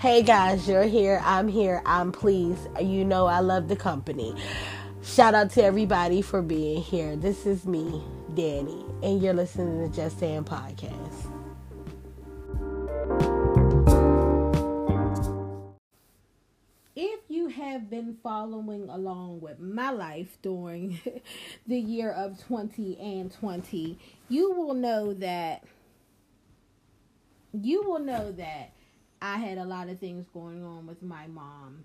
Hey guys, you're here. I'm here. I'm pleased. You know I love the company. Shout out to everybody for being here. This is me, Danny, and you're listening to Just Saying Podcast. If you have been following along with my life during the year of 20 and 20, you will know that you will know that I had a lot of things going on with my mom.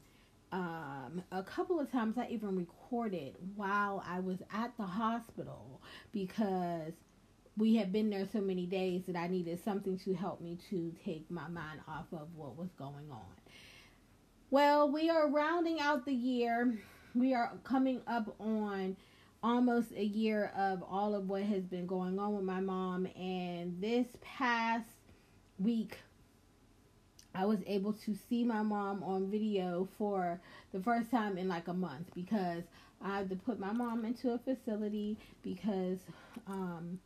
Um, a couple of times I even recorded while I was at the hospital because we had been there so many days that I needed something to help me to take my mind off of what was going on. Well, we are rounding out the year. We are coming up on almost a year of all of what has been going on with my mom. And this past week, I was able to see my mom on video for the first time in like a month because I had to put my mom into a facility because um,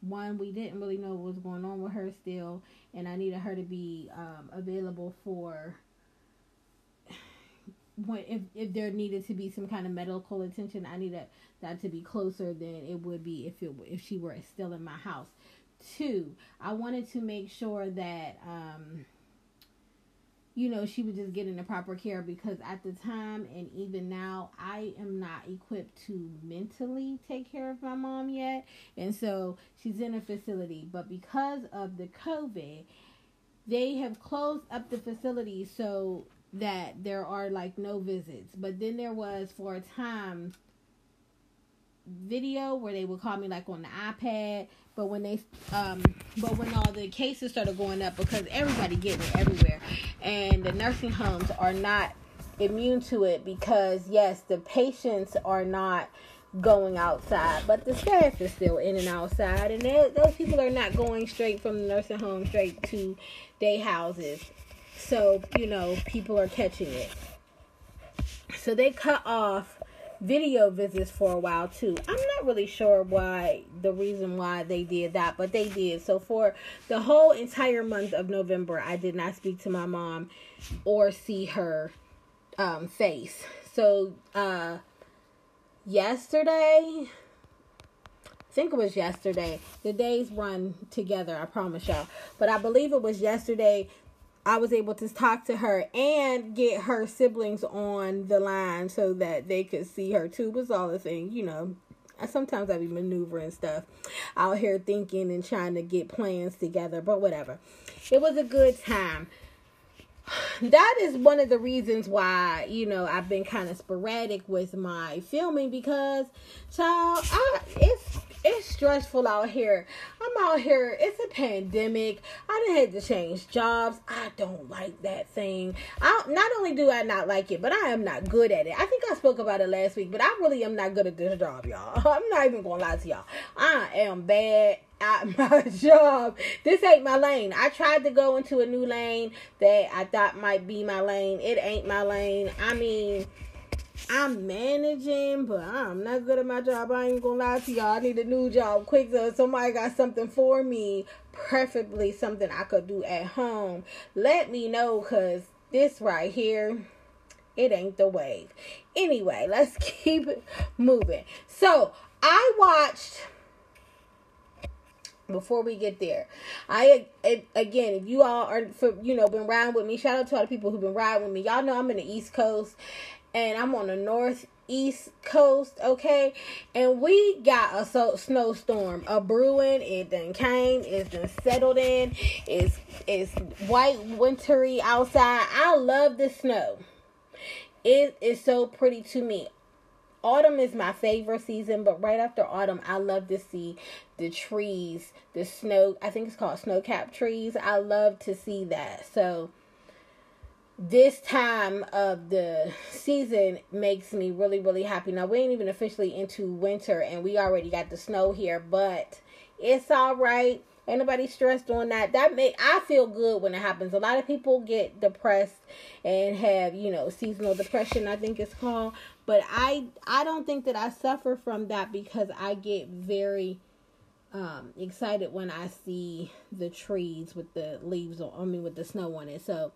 one we didn't really know what was going on with her still and I needed her to be um, available for when if, if there needed to be some kind of medical attention I needed that to be closer than it would be if it if she were still in my house. Two, I wanted to make sure that um, you know, she was just getting the proper care because at the time and even now, I am not equipped to mentally take care of my mom yet. And so she's in a facility. But because of the COVID, they have closed up the facility so that there are like no visits. But then there was for a time video where they would call me like on the iPad. But when they, um, but when all the cases started going up because everybody getting it everywhere, and the nursing homes are not immune to it because yes, the patients are not going outside, but the staff is still in and outside, and those people are not going straight from the nursing home straight to day houses. So you know, people are catching it. So they cut off video visits for a while too. I'm not really sure why the reason why they did that, but they did. So for the whole entire month of November, I did not speak to my mom or see her um, face. So uh, yesterday, I think it was yesterday. The days run together, I promise y'all. But I believe it was yesterday I was able to talk to her and get her siblings on the line so that they could see her too. Was all the thing, you know. Sometimes I be maneuvering stuff out here thinking and trying to get plans together, but whatever. It was a good time. That is one of the reasons why, you know, I've been kind of sporadic with my filming because, child, I, it's it's stressful out here. I'm out here. It's a pandemic. I done had to change jobs. I don't like that thing. I not only do I not like it, but I am not good at it. I think I spoke about it last week, but I really am not good at this job, y'all. I'm not even gonna lie to y'all. I am bad at my job. This ain't my lane. I tried to go into a new lane that I thought might be my lane. It ain't my lane. I mean I'm managing, but I'm not good at my job. I ain't gonna lie to y'all. I need a new job quick so somebody got something for me, preferably something I could do at home. Let me know because this right here, it ain't the wave. Anyway, let's keep it moving. So I watched before we get there i again if you all are for you know been riding with me shout out to all the people who've been riding with me y'all know i'm in the east coast and I'm on the northeast coast, okay? And we got a so, snowstorm, a brewing. It then came, it's then settled in. It's it's white wintry outside. I love the snow. It is so pretty to me. Autumn is my favorite season, but right after autumn, I love to see the trees, the snow. I think it's called snow cap trees. I love to see that. So this time of the season makes me really really happy. Now we ain't even officially into winter and we already got the snow here but it's all right. Ain't nobody stressed on that. That make i feel good when it happens. A lot of people get depressed and have you know seasonal depression i think it's called. But i i don't think that i suffer from that because i get very um excited when i see the trees with the leaves on i mean with the snow on it. So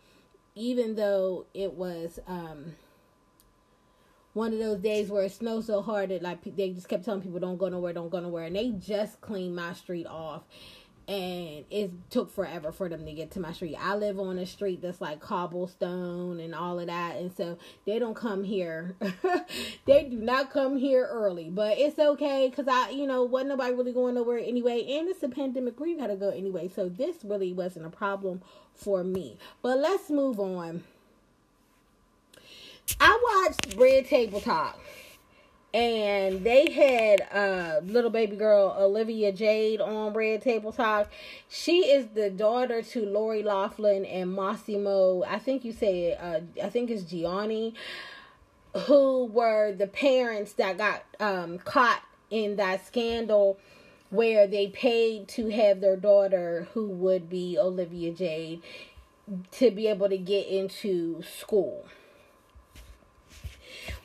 even though it was um, one of those days where it snowed so hard that like they just kept telling people don't go nowhere, don't go nowhere, and they just cleaned my street off and it took forever for them to get to my street. I live on a street that's like cobblestone and all of that, and so they don't come here. they do not come here early, but it's okay because I, you know, wasn't nobody really going nowhere anyway, and it's a pandemic. We gotta go anyway, so this really wasn't a problem for me. But let's move on. I watched Red Table Talk and they had uh little baby girl Olivia Jade on Red Table Talk. She is the daughter to Lori Loughlin and Mossimo. I think you say uh I think it's Gianni, who were the parents that got um caught in that scandal where they paid to have their daughter who would be Olivia Jade to be able to get into school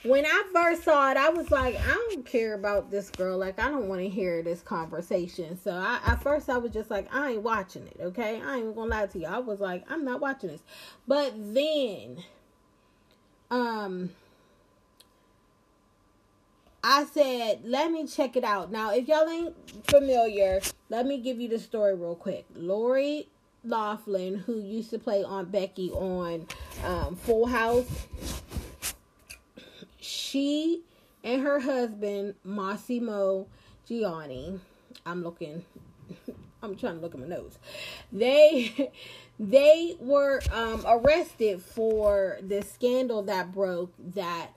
when I first saw it, I was like, I don't care about this girl. Like, I don't want to hear this conversation. So, I, at first, I was just like, I ain't watching it. Okay, I ain't gonna lie to you. I was like, I'm not watching this. But then, um, I said, let me check it out. Now, if y'all ain't familiar, let me give you the story real quick. Lori Loughlin, who used to play Aunt Becky on um, Full House she and her husband Mossimo Gianni, I'm looking, I'm trying to look at my notes. They they were um, arrested for the scandal that broke that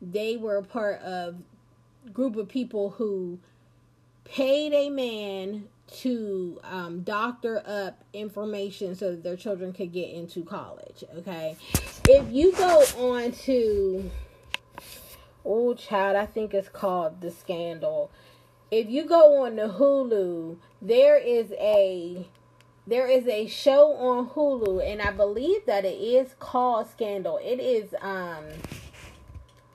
they were a part of group of people who paid a man to um, doctor up information so that their children could get into college. Okay, if you go on to Oh, child, I think it's called The Scandal. If you go on the Hulu, there is a there is a show on Hulu, and I believe that it is called Scandal. It is um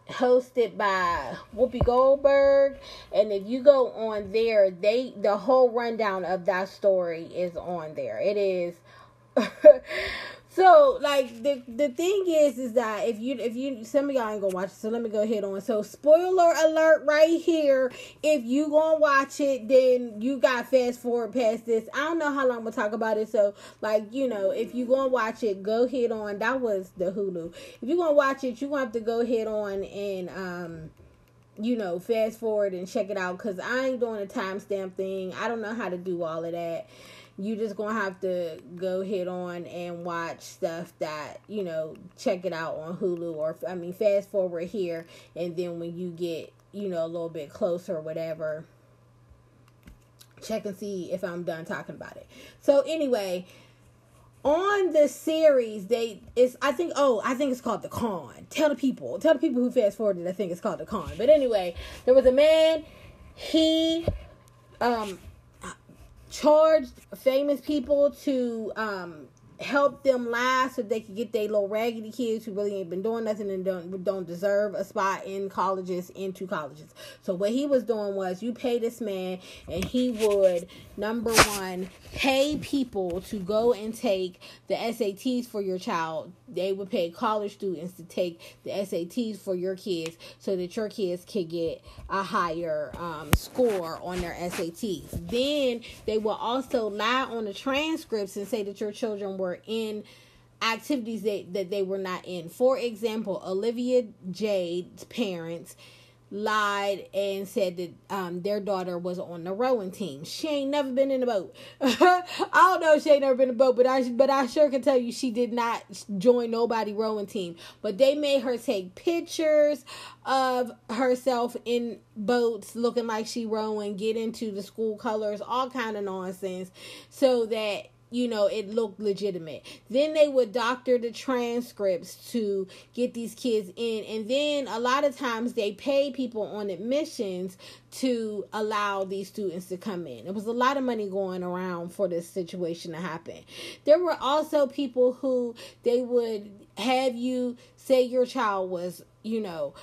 hosted by Whoopi Goldberg, and if you go on there, they the whole rundown of that story is on there. It is So like the the thing is is that if you if you some of y'all ain't gonna watch it, so let me go ahead on. So spoiler alert right here. If you gonna watch it, then you got fast forward past this. I don't know how long I'm gonna talk about it. So like you know, if you gonna watch it, go ahead on. That was the Hulu. If you gonna watch it, you gonna have to go ahead on and um you know, fast forward and check it out because I ain't doing a timestamp thing. I don't know how to do all of that you just gonna have to go hit on and watch stuff that you know check it out on hulu or i mean fast forward here and then when you get you know a little bit closer or whatever check and see if i'm done talking about it. So anyway on the series they it's i think oh i think it's called the con. Tell the people tell the people who fast forwarded i think it's called the con. But anyway there was a man he um charged famous people to um, help them last so they could get their little raggedy kids who really ain't been doing nothing and don't don't deserve a spot in colleges into colleges. So what he was doing was you pay this man and he would number one pay people to go and take the SATs for your child. They would pay college students to take the SATs for your kids so that your kids could get a higher um, score on their SATs. Then they will also lie on the transcripts and say that your children were were in activities that, that they were not in. For example, Olivia Jade's parents lied and said that um, their daughter was on the rowing team. She ain't never been in a boat. I don't know if she ain't never been in a boat, but I but I sure can tell you she did not join nobody rowing team. But they made her take pictures of herself in boats looking like she rowing, get into the school colors, all kind of nonsense, so that you know, it looked legitimate. Then they would doctor the transcripts to get these kids in. And then a lot of times they pay people on admissions to allow these students to come in. There was a lot of money going around for this situation to happen. There were also people who they would have you say your child was, you know,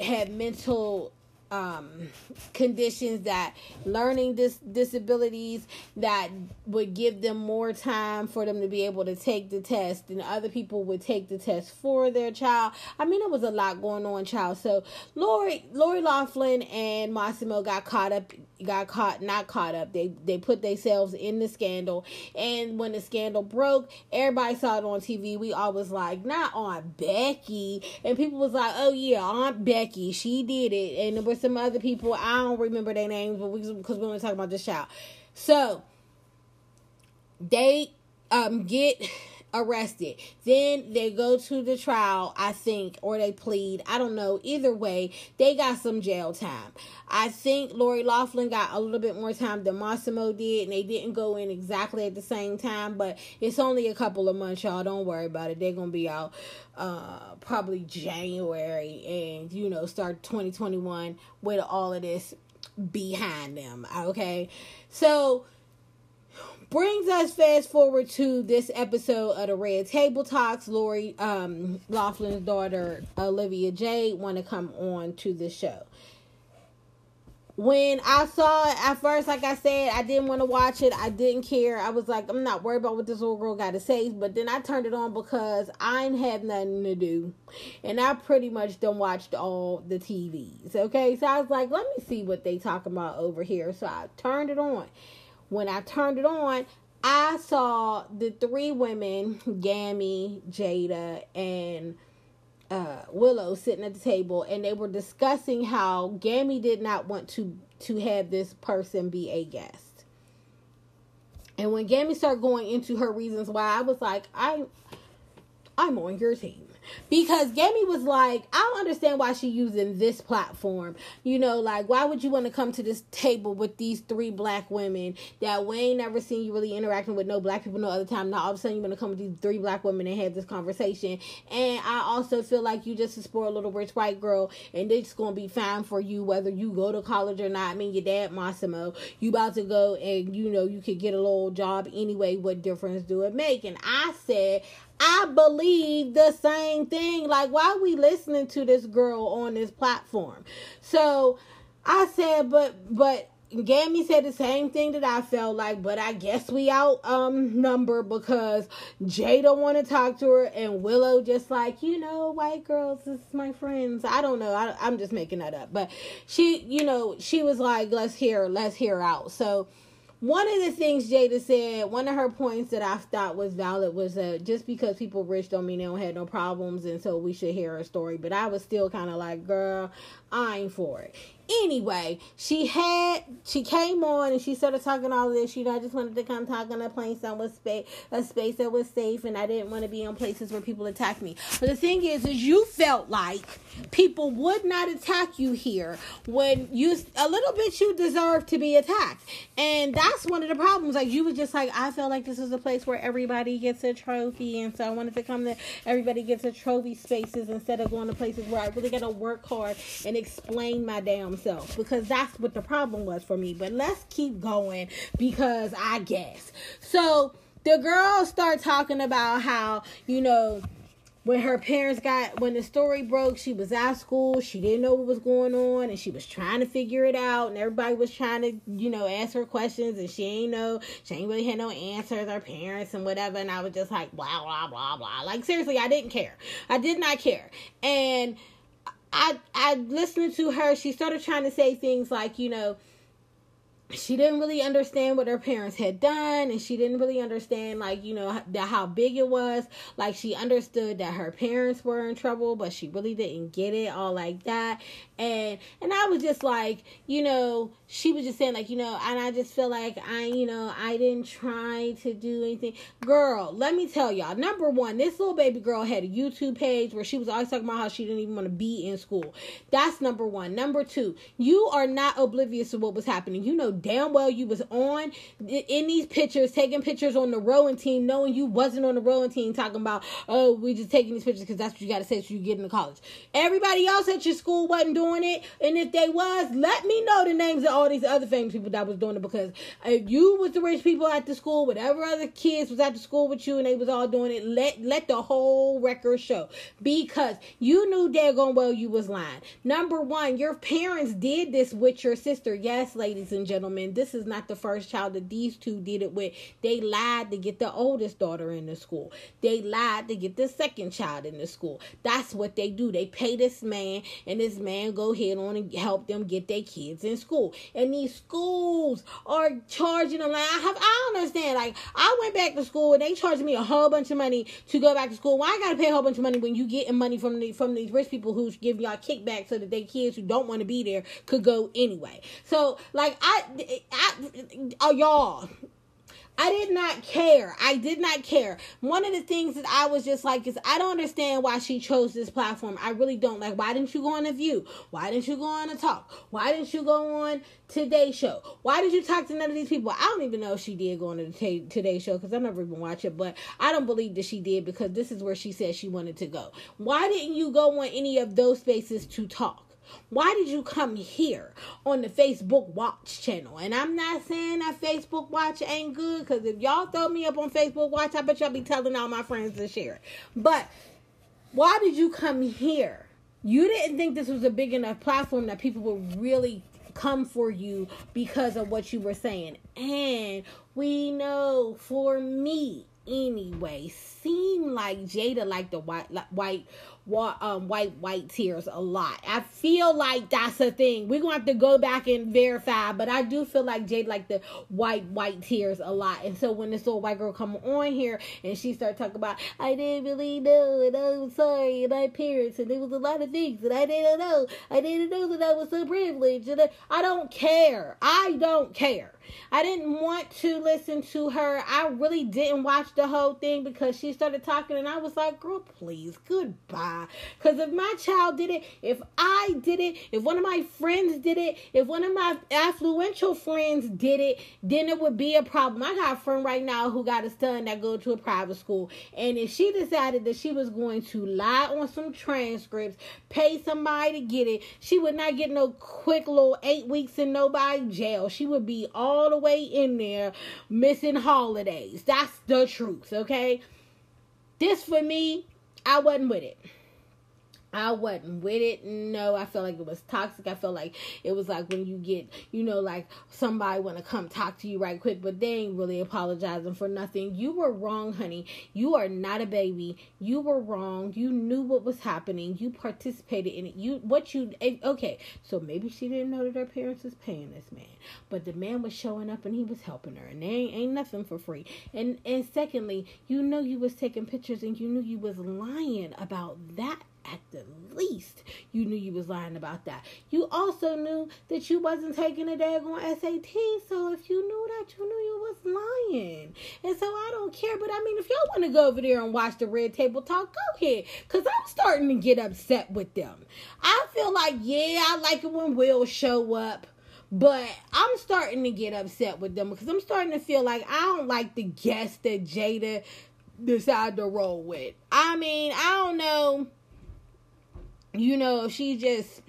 had mental um, conditions that learning dis- disabilities that would give them more time for them to be able to take the test and other people would take the test for their child. I mean it was a lot going on child. So lori lori loughlin and massimo got caught up got caught not caught up. They they put themselves in the scandal. And when the scandal broke everybody saw it on tv we all was like not on becky. And people was like oh yeah aunt becky she did it. And there was some other people. I don't remember their names but we because we only talking about this child. So they um get arrested. Then they go to the trial, I think, or they plead. I don't know. Either way, they got some jail time. I think Lori Loughlin got a little bit more time than Massimo did, and they didn't go in exactly at the same time, but it's only a couple of months, y'all. Don't worry about it. They're going to be out uh, probably January and, you know, start 2021 with all of this behind them. Okay. So brings us fast forward to this episode of the Red Table Talks. Lori um, Loughlin's daughter Olivia Jade want to come on to the show. When I saw it at first, like I said, I didn't want to watch it. I didn't care. I was like, I'm not worried about what this little girl got to say. But then I turned it on because I ain't had nothing to do, and I pretty much don't watch all the TVs. Okay, so I was like, let me see what they talking about over here. So I turned it on when I turned it on, I saw the three women, Gammy, Jada, and uh, Willow sitting at the table and they were discussing how Gammy did not want to to have this person be a guest. And when Gammy started going into her reasons why, I was like, I I'm on your team because Gammy was like, I don't understand why she using this platform. You know, like why would you want to come to this table with these three black women that we ain't never seen you really interacting with no black people no other time. Now all of a sudden you're gonna come with these three black women and have this conversation. And I also feel like you just a spoiled little rich white girl and it's gonna be fine for you whether you go to college or not. I mean your dad Massimo, you about to go and you know you could get a little job anyway. What difference do it make? And I said I believe the same thing. Like, why are we listening to this girl on this platform? So I said, but, but, Gammy said the same thing that I felt like, but I guess we out um number because Jay don't want to talk to her and Willow just like you know white girls this is my friends. I don't know. I, I'm just making that up, but she you know she was like let's hear let's hear out. So one of the things Jada said, one of her points that I thought was valid was that just because people rich don't mean they don't have no problems, and so we should hear her story. But I was still kind of like, girl, I ain't for it. Anyway, she had she came on and she started talking all this. You know, I just wanted to come talk on a place that was space a space that was safe, and I didn't want to be in places where people attack me. But the thing is, is you felt like people would not attack you here when you a little bit you deserve to be attacked, and that's one of the problems. Like you was just like I felt like this is a place where everybody gets a trophy, and so I wanted to come there. Everybody gets a trophy spaces instead of going to places where I really got to work hard and explain my damn self because that's what the problem was for me. But let's keep going because I guess. So the girls start talking about how, you know, when her parents got when the story broke she was at school she didn't know what was going on and she was trying to figure it out and everybody was trying to you know ask her questions and she ain't know she ain't really had no answers her parents and whatever and i was just like blah blah blah blah like seriously i didn't care i did not care and I I listened to her. She started trying to say things like, you know, she didn't really understand what her parents had done and she didn't really understand like you know how big it was. Like she understood that her parents were in trouble but she really didn't get it all like that. And and i was just like you know she was just saying like you know and i just feel like i you know i didn't try to do anything. Girl let me tell y'all number one this little baby girl had a youtube page where she was always talking about how she didn't even want to be in school. That's number one. Number two you are not oblivious to what was happening. You know damn well you was on in these pictures, taking pictures on the rowing team, knowing you wasn't on the rowing team, talking about, oh, we just taking these pictures because that's what you got to say so you get into college. Everybody else at your school wasn't doing it, and if they was, let me know the names of all these other famous people that was doing it because if you was the rich people at the school, whatever other kids was at the school with you, and they was all doing it, let let the whole record show because you knew daggone well you was lying. Number one, your parents did this with your sister. Yes, ladies and gentlemen, this is not the first child that these two did it with. They lied to get the oldest daughter in the school. They lied to get the second child in the school. That's what they do. They pay this man, and this man go ahead on and help them get their kids in school. And these schools are charging them. Like I have, I don't understand. Like I went back to school and they charged me a whole bunch of money to go back to school. Why I gotta pay a whole bunch of money when you getting money from the from these rich people who's giving y'all kickbacks so that they kids who don't want to be there could go anyway. So like I, I, I y'all I did not care. I did not care. One of the things that I was just like is I don't understand why she chose this platform. I really don't. Like, why didn't you go on a view? Why didn't you go on a talk? Why didn't you go on Today Show? Why did you talk to none of these people? I don't even know if she did go on the Today Show because I never even watched it, but I don't believe that she did because this is where she said she wanted to go. Why didn't you go on any of those spaces to talk? Why did you come here on the Facebook Watch channel? And I'm not saying that Facebook Watch ain't good because if y'all throw me up on Facebook Watch, I bet y'all be telling all my friends to share it. But why did you come here? You didn't think this was a big enough platform that people would really come for you because of what you were saying. And we know for me, anyway, seem like Jada like the white like, white um, white white tears a lot. I feel like that's a thing. We're gonna have to go back and verify, but I do feel like Jade like the white white tears a lot. And so when this little white girl come on here and she start talking about I didn't really know and I'm sorry and my parents and there was a lot of things that I didn't know. I didn't know that I was so privileged and I don't care. I don't care. I didn't want to listen to her. I really didn't watch the whole thing because she started talking and I was like, girl, please, goodbye. Because if my child did it, if I did it, if one of my friends did it, if one of my affluential friends did it, then it would be a problem. I got a friend right now who got a son that go to a private school. And if she decided that she was going to lie on some transcripts, pay somebody to get it, she would not get no quick little eight weeks in nobody jail. She would be all the way in there missing holidays. That's the truth, okay? This for me, I wasn't with it. I wasn't with it. No, I felt like it was toxic. I felt like it was like when you get, you know, like somebody want to come talk to you right quick, but they ain't really apologizing for nothing. You were wrong, honey. You are not a baby. You were wrong. You knew what was happening. You participated in it. You what you eh, okay? So maybe she didn't know that her parents was paying this man, but the man was showing up and he was helping her, and they ain't, ain't nothing for free. And and secondly, you know you was taking pictures and you knew you was lying about that at the least you knew you was lying about that. You also knew that you wasn't taking a daggone SAT, so if you knew that, you knew you was lying. And so I don't care, but I mean, if y'all want to go over there and watch the Red Table Talk, go ahead, because I'm starting to get upset with them. I feel like, yeah, I like it when Will show up. But I'm starting to get upset with them because I'm starting to feel like I don't like the guests that Jada decided to roll with. I mean, I don't know you know, she just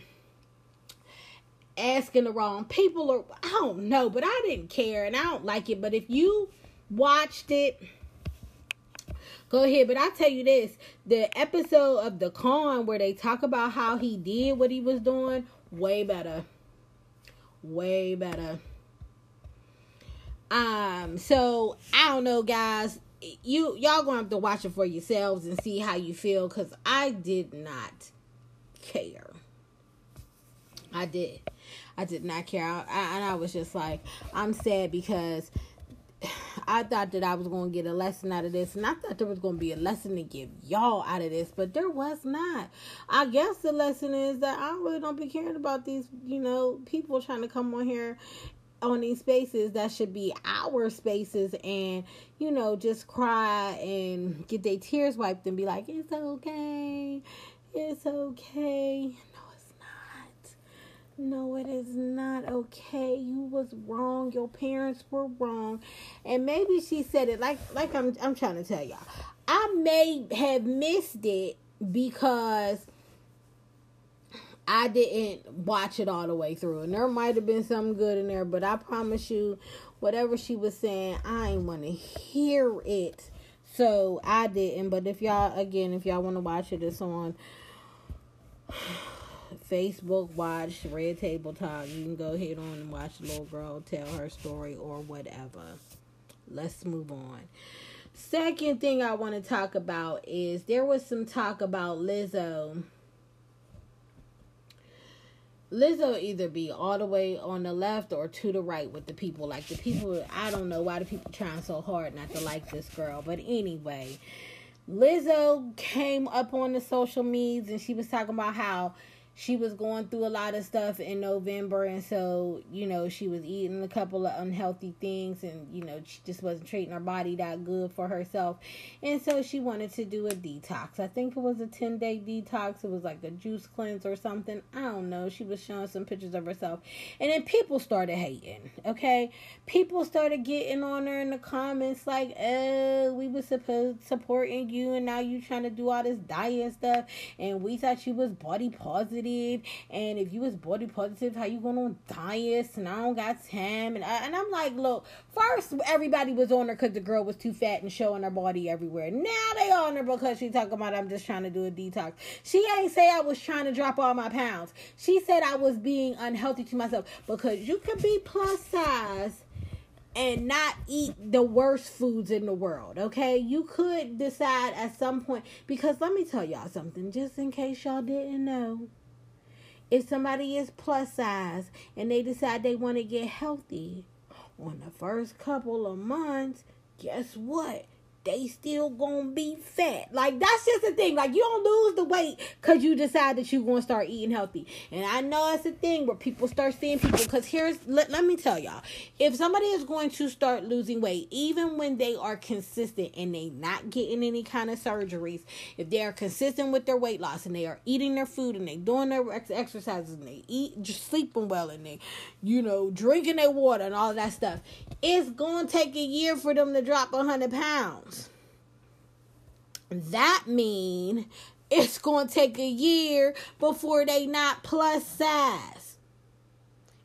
asking the wrong people or I don't know, but I didn't care and I don't like it. But if you watched it, go ahead. But I tell you this, the episode of the con where they talk about how he did what he was doing, way better. Way better. Um, so I don't know, guys. You y'all gonna have to watch it for yourselves and see how you feel because I did not care. I did. I did not care. I, I, and I was just like, I'm sad because I thought that I was going to get a lesson out of this, and I thought there was going to be a lesson to give y'all out of this, but there was not. I guess the lesson is that I really don't be caring about these, you know, people trying to come on here on these spaces that should be our spaces and you know just cry and get their tears wiped and be like it's okay it's okay. No, it's not. No, it is not okay. You was wrong. Your parents were wrong. And maybe she said it like like I'm I'm trying to tell y'all. I may have missed it because I didn't watch it all the way through. And there might have been something good in there, but I promise you, whatever she was saying, I ain't want to hear it. So I didn't. But if y'all, again, if y'all want to watch it, it's on Facebook watch Red Table Talk. You can go ahead on and watch little girl tell her story or whatever. Let's move on. Second thing I want to talk about is there was some talk about Lizzo. Lizzo either be all the way on the left or to the right with the people. Like the people, I don't know why the people trying so hard not to like this girl. But anyway, Lizzo came up on the social medias and she was talking about how she was going through a lot of stuff in November, and so you know she was eating a couple of unhealthy things, and you know she just wasn't treating her body that good for herself, and so she wanted to do a detox. I think it was a ten day detox. It was like a juice cleanse or something. I don't know. She was showing some pictures of herself, and then people started hating. Okay, people started getting on her in the comments like, "Oh, we was supposed supporting you, and now you trying to do all this diet stuff, and we thought you was body positive." Positive and if you was body positive how you going on diets and i don't got time and, I, and i'm like look first everybody was on her because the girl was too fat and showing her body everywhere now they on her because she talking about i'm just trying to do a detox she ain't say i was trying to drop all my pounds she said i was being unhealthy to myself because you could be plus size and not eat the worst foods in the world, okay? You could decide at some point because let me tell y'all something just in case y'all didn't know. If somebody is plus size and they decide they want to get healthy on the first couple of months, guess what? They still gonna be fat. Like that's just the thing. Like you don't lose the weight because you decide that you're gonna start eating healthy. And I know it's a thing where people start seeing people. Because here's let, let me tell y'all, if somebody is going to start losing weight, even when they are consistent and they not getting any kind of surgeries, if they are consistent with their weight loss and they are eating their food and they doing their exercises and they eat just sleeping well and they, you know, drinking their water and all that stuff, it's gonna take a year for them to drop hundred pounds that mean it's going to take a year before they not plus size.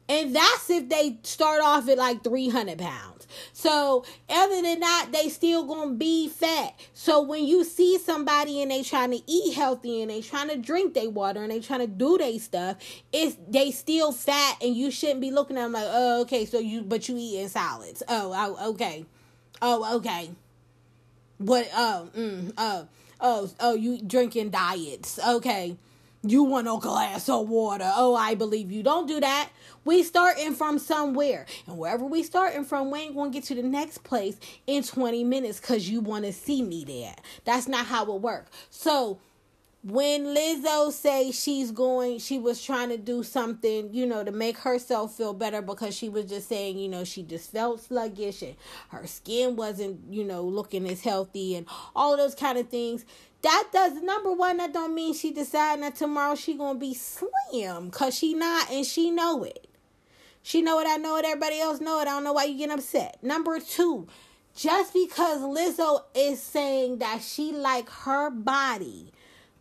And that's if they start off at like 300 pounds. So other than that, they still gonna be fat. So when you see somebody and they trying to eat healthy and they trying to drink their water and they trying to do their stuff, it's they still fat and you shouldn't be looking at them like, oh okay, so you but you eating salads. Oh, oh okay. Oh, okay. What? Oh, mm, oh, oh, oh, you drinking diets. Okay. You want a glass of water. Oh, I believe you. Don't do that. We starting from somewhere. And wherever we starting from, we ain't to get to the next place in 20 minutes because you want to see me there. That's not how it works. So when Lizzo say she's going, she was trying to do something, you know, to make herself feel better because she was just saying, you know, she just felt sluggish and her skin wasn't, you know, looking as healthy and all those kind of things. That does number one, that don't mean she deciding that tomorrow she gonna be slim, cause she not and she know it. She know it, I know it, everybody else know it. I don't know why you getting upset. Number two, just because Lizzo is saying that she like her body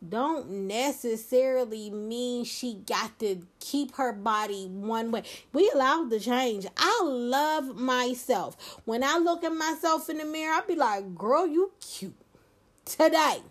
don't necessarily mean she got to keep her body one way. We allow the change. I love myself. When I look at myself in the mirror, I be like, girl, you cute today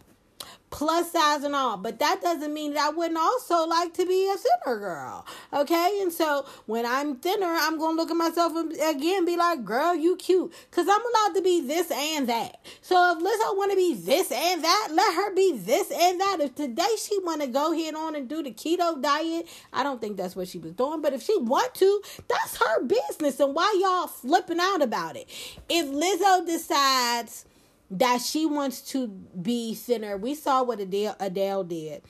plus size and all. But that doesn't mean that I wouldn't also like to be a thinner girl. Okay? And so when I'm thinner, I'm going to look at myself and again be like, girl, you cute. Because I'm allowed to be this and that. So if Lizzo want to be this and that, let her be this and that. If today she want to go ahead on and do the keto diet, I don't think that's what she was doing. But if she want to, that's her business. And why y'all flipping out about it? If Lizzo decides that she wants to be thinner. We saw what Adele, Adele did.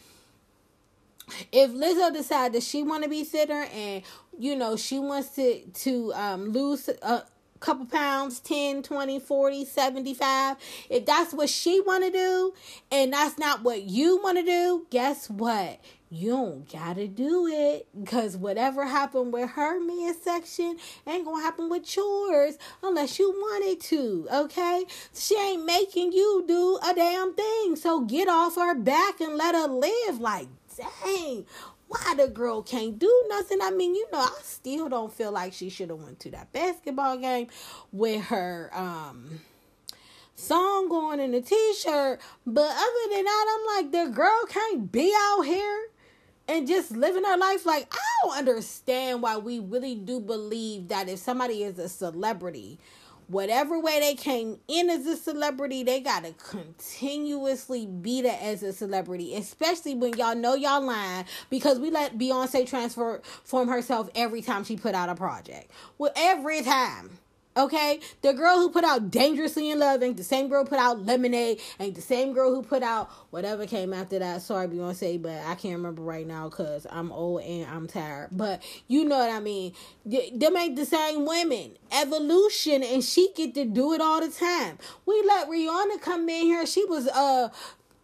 If Lizzo decides that she want to be thinner and you know she wants to to um, lose a couple pounds 10 20 40 75 if that's what she want to do and that's not what you want to do guess what you don't gotta do it because whatever happened with her midsection ain't gonna happen with yours unless you wanted to okay? She ain't making you do a damn thing so get off her back and let her live. Like dang why the girl can't do nothing? I mean you know i still don't feel like she should have went to that basketball game with her um song going in a t-shirt but other than that i'm like the girl can't be out here and just living our life like I don't understand why we really do believe that if somebody is a celebrity, whatever way they came in as a celebrity, they gotta continuously be that as a celebrity, especially when y'all know y'all lying because we let Beyonce transform herself every time she put out a project. Well, every time. Okay, the girl who put out Dangerously in Love ain't the same girl put out Lemonade, ain't the same girl who put out whatever came after that. Sorry, Beyonce, but I can't remember right now because I'm old and I'm tired. But you know what I mean. Them ain't the same women. Evolution, and she get to do it all the time. We let Rihanna come in here. She was uh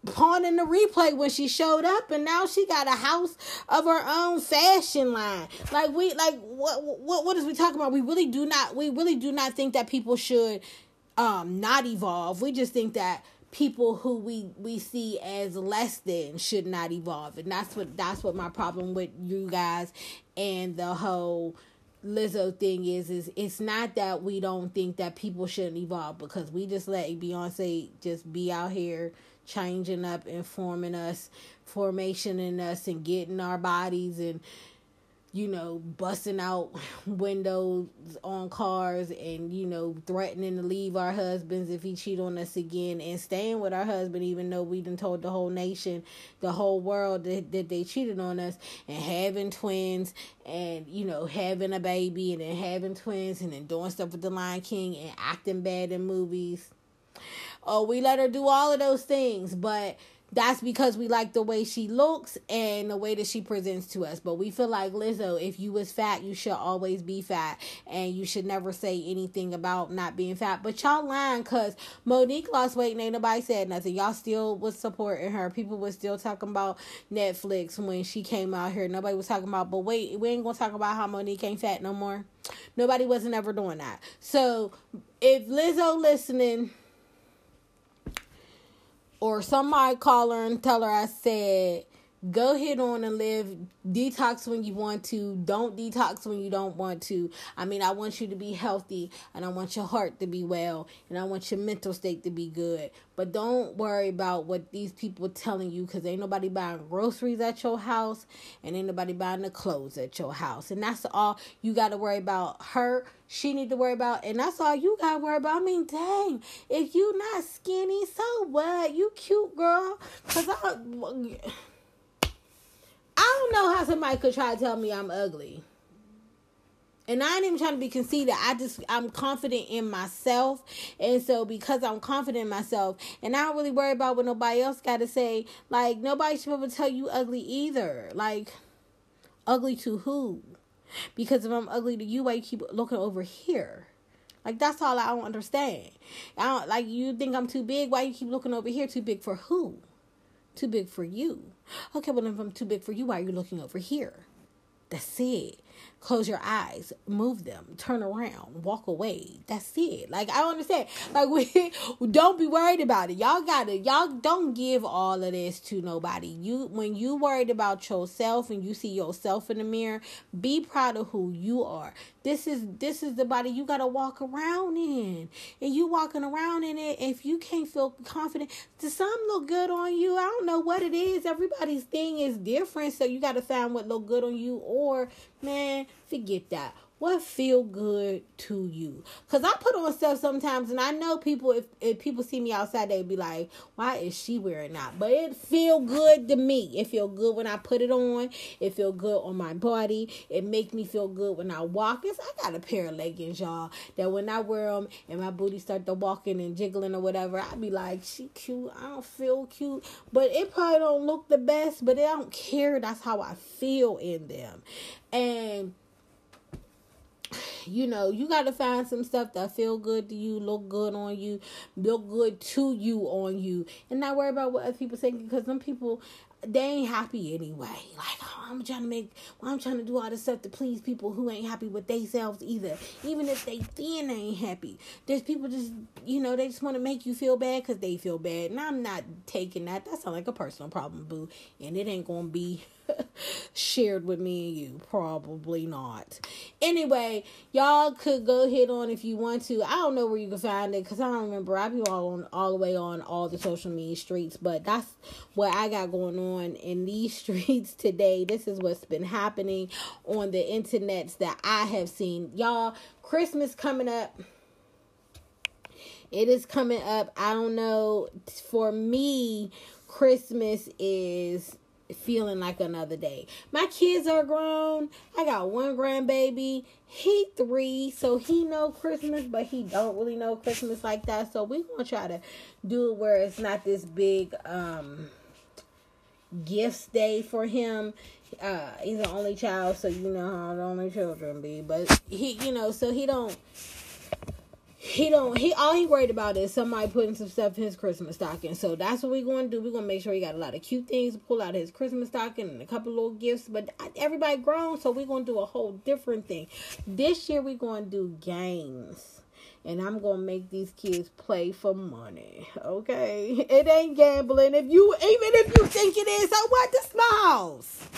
Pon de Replay when she showed up and now she got a house of her own fashion line. Like we like what what what is we talking about? We really do not we really do not think that people should um not evolve. We just think that people who we we see as less than should not evolve. And that's what that's what my problem with you guys and the whole Lizzo thing is is it's not that we don't think that people shouldn't evolve because we just let Beyonce just be out here changing up and forming us, formation in us, and getting our bodies and you know, busting out windows on cars and, you know, threatening to leave our husbands if he cheat on us again and staying with our husband even though we done told the whole nation, the whole world that, that they cheated on us and having twins and, you know, having a baby and then having twins and then doing stuff with the Lion King and acting bad in movies. Oh, we let her do all of those things, but that's because we like the way she looks and the way that she presents to us. But we feel like Lizzo, if you was fat, you should always be fat, and you should never say anything about not being fat. But y'all lying because Mo'Nique lost weight and ain't nobody said nothing. Y'all still was supporting her. People was still talking about Netflix when she came out here. Nobody was talking about. But wait, we ain't gonna talk about how Mo'Nique ain't fat no more. Nobody wasn't ever doing that. So if Lizzo listening or somebody call her and tell her I said, go ahead on and live. Detox when you want to. Don't detox when you don't want to. I mean i want you to be healthy and i want your heart to be well and i want your mental state to be good. But don't worry about what these people telling you because ain't nobody buying groceries at your house and ain't nobody buying the clothes at your house. And that's all you got to worry about. Her she need to worry about and that's all you got to worry about. I mean dang if you not skinny so what? You cute girl. Because i I don't know how somebody could try to tell me I'm ugly. And I ain't even trying to be conceited. I just I'm confident in myself. And so because I'm confident in myself and I don't really worry about what nobody else gotta say, like nobody should ever tell you ugly either. Like ugly to who? Because if I'm ugly to you, why you keep looking over here? Like that's all I don't understand. I don't like you think I'm too big, why you keep looking over here? Too big for who? Too big for you. Okay, well, if I'm too big for you, why are you looking over here? That's it. Close your eyes, move them, turn around, walk away. That's it. Like I understand. Like we don't be worried about it. Y'all gotta y'all don't give all of this to nobody. You when you worried about yourself and you see yourself in the mirror, be proud of who you are. This is this is the body you gotta walk around in. And you walking around in it, if you can't feel confident, does some look good on you? I don't know what it is. Everybody's thing is different, so you gotta find what look good on you or man, forget that what feel good to you? Because i put on stuff sometimes and i know people if, if people see me outside they'd be like why is she wearing that? But it feel good to me. It feel good when i put it on. It feel good on my body. It make me feel good when i walk. It's, i got a pair of leggings y'all that when i wear them and my booty start to walking and jiggling or whatever i be like she cute. I don't feel cute. But it probably don't look the best but i don't care. That's how i feel in them. And you know, you got to find some stuff that feel good to you, look good on you, look good to you on you, and not worry about what other people think because some people they ain't happy anyway. Like oh, I'm trying to make, well, I'm trying to do all this stuff to please people who ain't happy with themselves either. Even if they thin, they ain't happy. There's people just, you know, they just want to make you feel bad because they feel bad. And I'm not taking that. That sounds like a personal problem, boo. And it ain't gonna be shared with me and you. Probably not. Anyway, y'all could go hit on if you want to. I don't know where you can find it because I don't remember. I be all on all the way on all the social media streets, but that's what I got going on in these streets today. This is what's been happening on the internets that I have seen. Y'all, Christmas coming up. It is coming up. I don't know. For me, Christmas is feeling like another day. My kids are grown. I got one grandbaby. He three, so he know Christmas, but he don't really know Christmas like that. So we gonna try to do it where it's not this big um gifts day for him. Uh, he's an only child, so you know how the only children be. But he, you know, so he don't he don't he all he worried about is somebody putting some stuff in his Christmas stocking. So that's what we're going to do. We're going to make sure he got a lot of cute things to pull out of his Christmas stocking and a couple little gifts. But everybody grown, so we're going to do a whole different thing. This year we're going to do games. And I'm gonna make these kids play for money. Okay, it ain't gambling. If you even if you think it is, so what? This my house.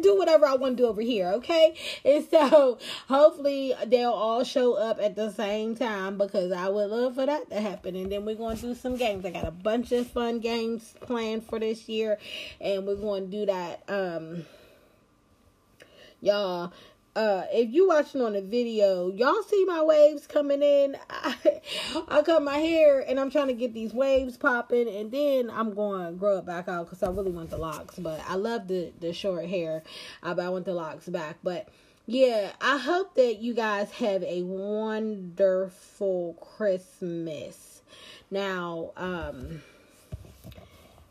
Do whatever I want to do over here, okay? And so hopefully they'll all show up at the same time because I would love for that to happen. And then we're going to do some games. I got a bunch of fun games planned for this year, and we're going to do that. Um, y'all uh if you watching on the video y'all see my waves coming in? I, I cut my hair and i'm trying to get these waves popping and then i'm going to grow it back out because i really want the locks but i love the the short hair. But i want the locks back but yeah i hope that you guys have a wonderful christmas. Now um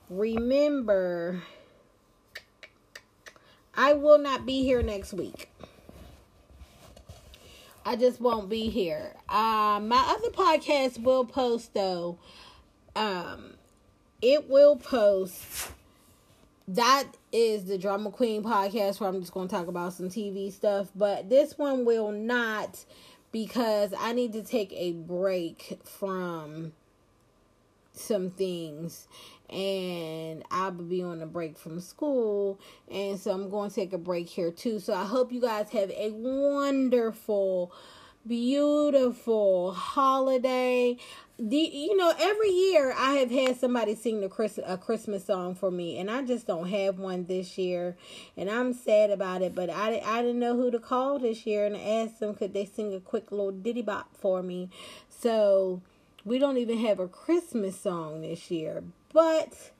remember i will not be here next week I just won't be here. Um, my other podcast will post though. Um, it will post. That is the Drama Queen podcast where I'm just going to talk about some TV stuff, but this one will not because I need to take a break from some things and I'll be on a break from school, and so I'm going to take a break here too. So I hope you guys have a wonderful, beautiful holiday. The, you know, every year I have had somebody sing the Chris, a Christmas song for me, and I just don't have one this year, and I'm sad about it. But I, I didn't know who to call this year, and I asked them could they sing a quick little ditty bop for me. So we don't even have a Christmas song this year, but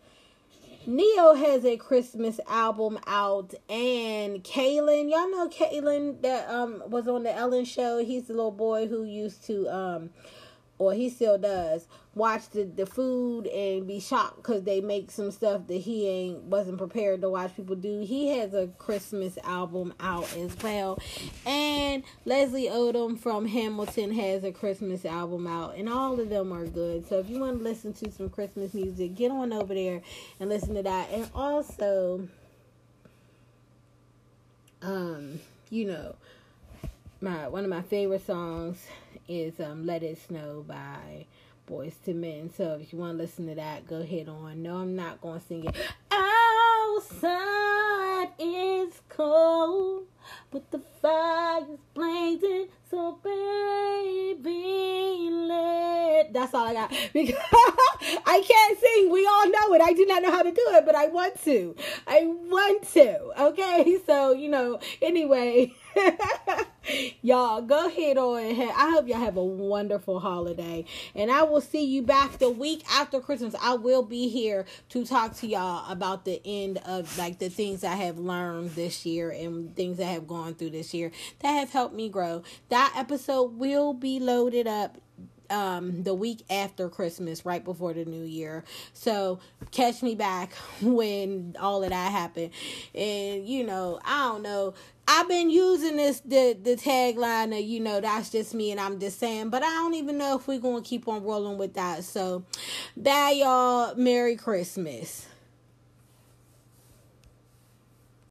Ne-Yo has a Christmas album out, and Kalen, y'all know Kalen that um was on the Ellen show. He's the little boy who used to um or he still does, watch the, the food and be shocked because they make some stuff that he ain't wasn't prepared to watch people do. He has a Christmas album out as well, and Leslie Odom from Hamilton has a Christmas album out, and all of them are good. So if you want to listen to some Christmas music, get on over there and listen to that. And also, um, you know, my one of my favorite songs is um, Let It Snow by Boyz II Men. So if you want to listen to that, go ahead on. No, I'm not going to sing it. Outside is cold, but the fire's blazing. So baby, let. That's all I got because I can't sing. We all know it. I do not know how to do it, but I want to. I want to. Okay, so you know. Anyway. y'all go ahead on i hope y'all have a wonderful holiday. And i will see you back the week after christmas. I will be here to talk to y'all about the end of like the things i have learned this year and things i have gone through this year that have helped me grow. That episode will be loaded up um the week after Christmas, right before the new year. So catch me back when all of that happened. And you know, I don't know. I've been using this the the tagline of you know that's just me and I'm just saying, but I don't even know if we're gonna keep on rolling with that. So, bye y'all. Merry Christmas.